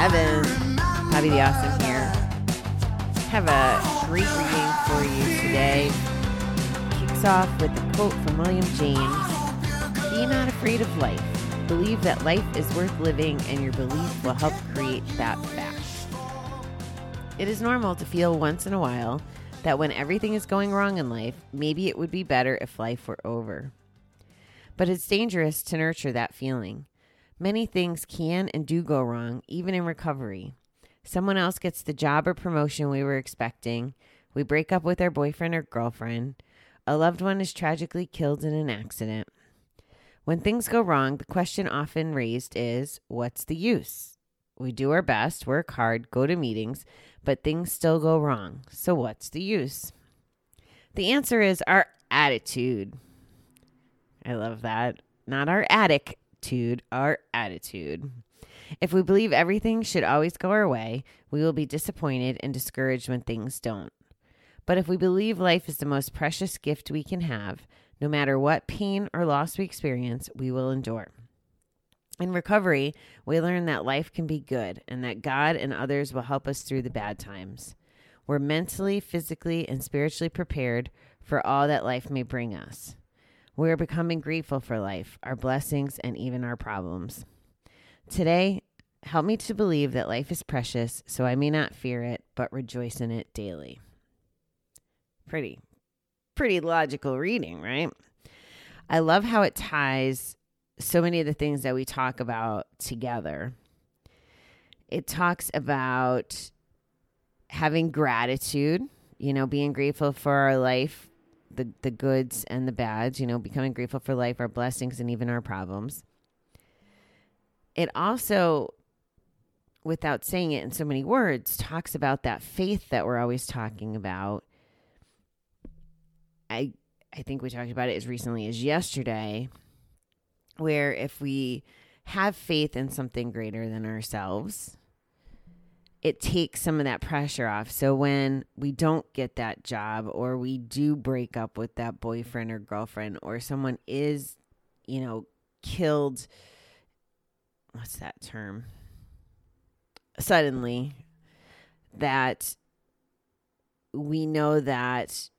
7th. Bobby the Awesome here. Have a great reading for you today. Kicks off with a quote from William James Be not afraid of life. Believe that life is worth living, and your belief will help create that fact. It is normal to feel once in a while that when everything is going wrong in life, maybe it would be better if life were over. But it's dangerous to nurture that feeling. Many things can and do go wrong, even in recovery. Someone else gets the job or promotion we were expecting. We break up with our boyfriend or girlfriend. A loved one is tragically killed in an accident. When things go wrong, the question often raised is what's the use? We do our best, work hard, go to meetings, but things still go wrong. So what's the use? The answer is our attitude. I love that. Not our attitude, our attitude. Mm-hmm. If we believe everything should always go our way, we will be disappointed and discouraged when things don't. But if we believe life is the most precious gift we can have, no matter what pain or loss we experience, we will endure. In recovery, we learn that life can be good and that God and others will help us through the bad times. We're mentally, physically, and spiritually prepared for all that life may bring us. We are becoming grateful for life, our blessings, and even our problems. Today, help me to believe that life is precious, so I may not fear it, but rejoice in it daily. Pretty, pretty logical reading, right? I love how it ties so many of the things that we talk about together. It talks about having gratitude, you know, being grateful for our life, the, the goods and the bads, you know, becoming grateful for life, our blessings, and even our problems. It also, without saying it in so many words, talks about that faith that we're always talking about. I I think we talked about it as recently as yesterday, where if we have faith in something greater than ourselves, it takes some of that pressure off. So when we don't get that job or we do break up with that boyfriend or girlfriend or someone is, you know, killed what's that term? Suddenly that we know that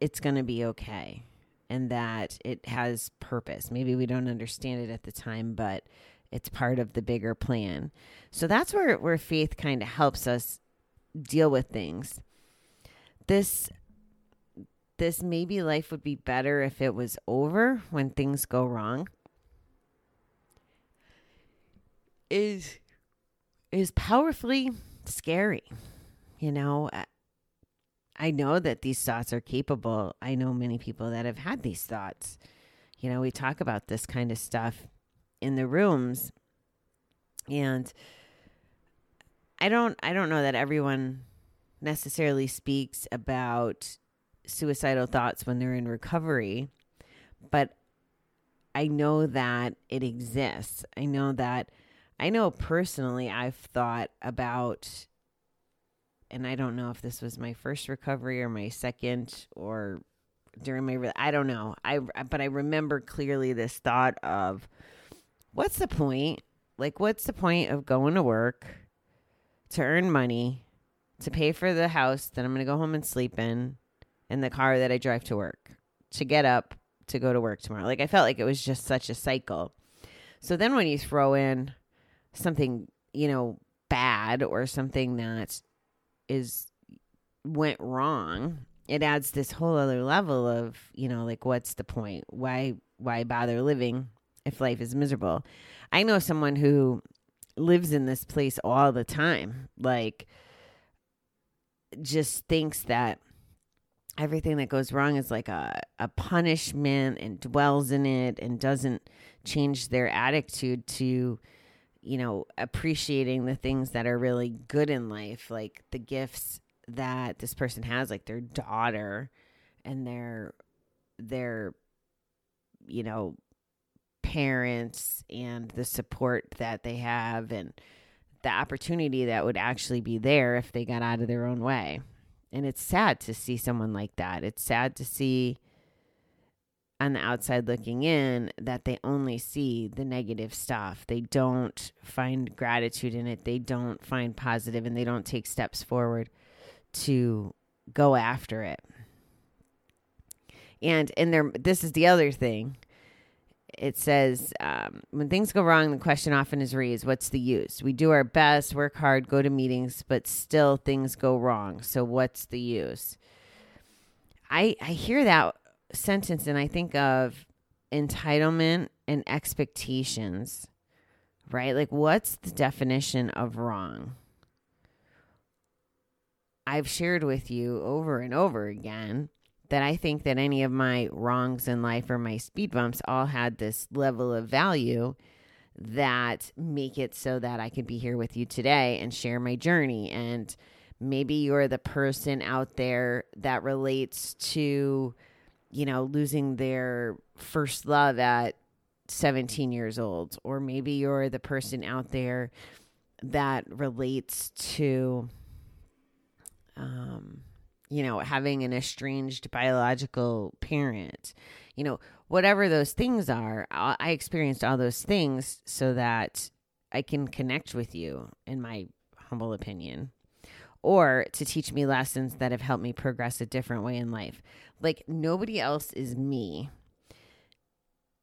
it's going to be okay and that it has purpose. Maybe we don't understand it at the time, but it's part of the bigger plan. So that's where where faith kind of helps us deal with things. This this maybe life would be better if it was over when things go wrong. Is is powerfully scary. You know, I know that these thoughts are capable. I know many people that have had these thoughts. You know, we talk about this kind of stuff in the rooms and I don't I don't know that everyone necessarily speaks about suicidal thoughts when they're in recovery, but I know that it exists. I know that I know personally I've thought about and I don't know if this was my first recovery or my second or during my I don't know. I but I remember clearly this thought of what's the point? Like what's the point of going to work to earn money to pay for the house that I'm going to go home and sleep in and the car that I drive to work to get up to go to work tomorrow. Like I felt like it was just such a cycle. So then when you throw in something, you know, bad or something that is went wrong, it adds this whole other level of, you know, like what's the point? Why why bother living if life is miserable? I know someone who lives in this place all the time. Like just thinks that everything that goes wrong is like a, a punishment and dwells in it and doesn't change their attitude to you know appreciating the things that are really good in life like the gifts that this person has like their daughter and their their you know parents and the support that they have and the opportunity that would actually be there if they got out of their own way and it's sad to see someone like that it's sad to see on the outside looking in that they only see the negative stuff. They don't find gratitude in it. They don't find positive and they don't take steps forward to go after it. And and there this is the other thing. It says um, when things go wrong, the question often is raised: What's the use? We do our best, work hard, go to meetings, but still things go wrong. So what's the use? I I hear that sentence and I think of entitlement and expectations, right? Like, what's the definition of wrong? I've shared with you over and over again that I think that any of my wrongs in life or my speed bumps all had this level of value that make it so that I could be here with you today and share my journey. And maybe you're the person out there that relates to, you know, losing their first love at 17 years old. Or maybe you're the person out there that relates to, um, you know, having an estranged biological parent, you know, whatever those things are, I experienced all those things so that I can connect with you, in my humble opinion, or to teach me lessons that have helped me progress a different way in life. Like, nobody else is me.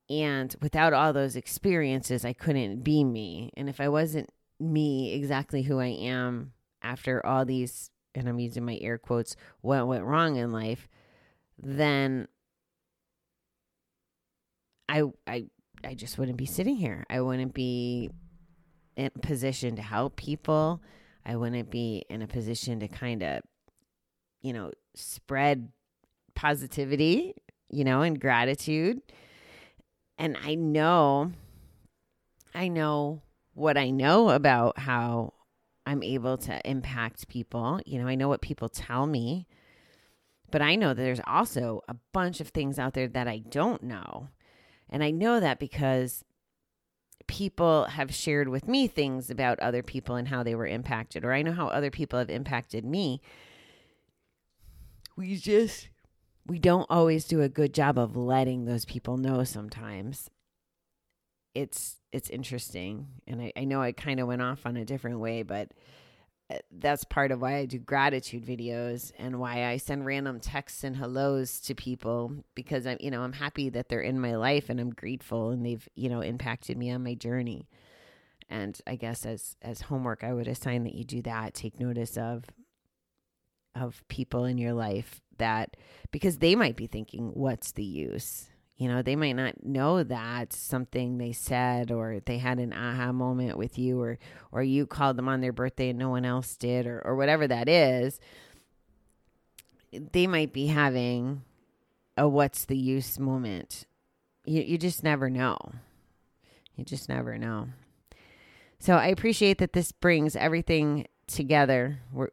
And without all those experiences, I couldn't be me. And if I wasn't me, exactly who I am after all these and I'm using my air quotes, what went wrong in life, then I I I just wouldn't be sitting here. I wouldn't be in a position to help people. I wouldn't be in a position to kind of, you know, spread positivity, you know, and gratitude. And I know, I know what I know about how I'm able to impact people. You know, I know what people tell me, but I know that there's also a bunch of things out there that I don't know. And I know that because people have shared with me things about other people and how they were impacted, or I know how other people have impacted me. We just, we don't always do a good job of letting those people know sometimes. It's, it's interesting. And I, I know I kind of went off on a different way, but uh, that's part of why I do gratitude videos and why I send random texts and hellos to people because I'm, you know, I'm happy that they're in my life and I'm grateful and they've, you know, impacted me on my journey. And I guess as as homework, I would assign that you do that. Take notice of of people in your life that because they might be thinking, "What's the use?" You know, they might not know that something they said or they had an aha moment with you or or you called them on their birthday and no one else did or or whatever that is. They might be having a what's the use moment. You you just never know. You just never know. So I appreciate that this brings everything together. We're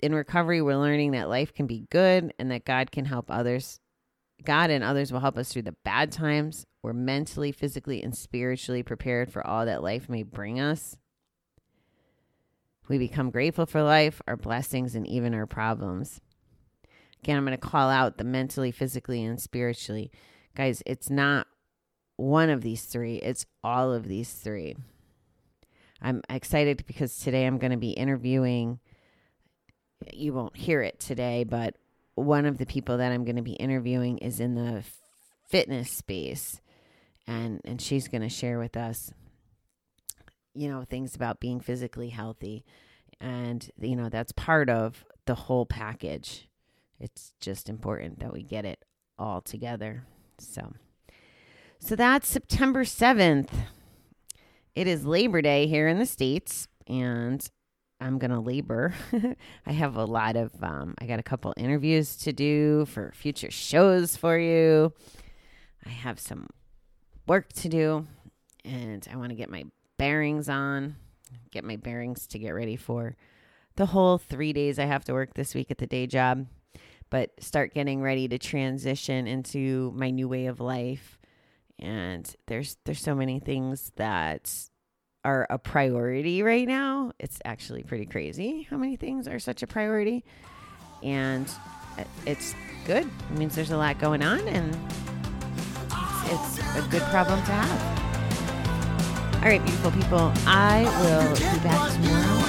in recovery, we're learning that life can be good and that God can help others God and others will help us through the bad times. We're mentally, physically, and spiritually prepared for all that life may bring us. We become grateful for life, our blessings, and even our problems. Again, I'm going to call out the mentally, physically, and spiritually. Guys, it's not one of these three, it's all of these three. I'm excited because today I'm going to be interviewing. You won't hear it today, but one of the people that I'm going to be interviewing is in the fitness space and and she's going to share with us you know things about being physically healthy and you know that's part of the whole package. It's just important that we get it all together. So so that's September 7th it is Labor Day here in the states and I'm going to labor. I have a lot of, um, I got a couple interviews to do for future shows for you. I have some work to do and I want to get my bearings on, get my bearings to get ready for the whole three days I have to work this week at the day job, but start getting ready to transition into my new way of life. And there's, there's so many things that are a priority right now. It's actually pretty crazy how many things are such a priority. And uh, it's good. It means there's a lot going on, and it's, it's a good problem to have. All right, beautiful people. I will be back tomorrow.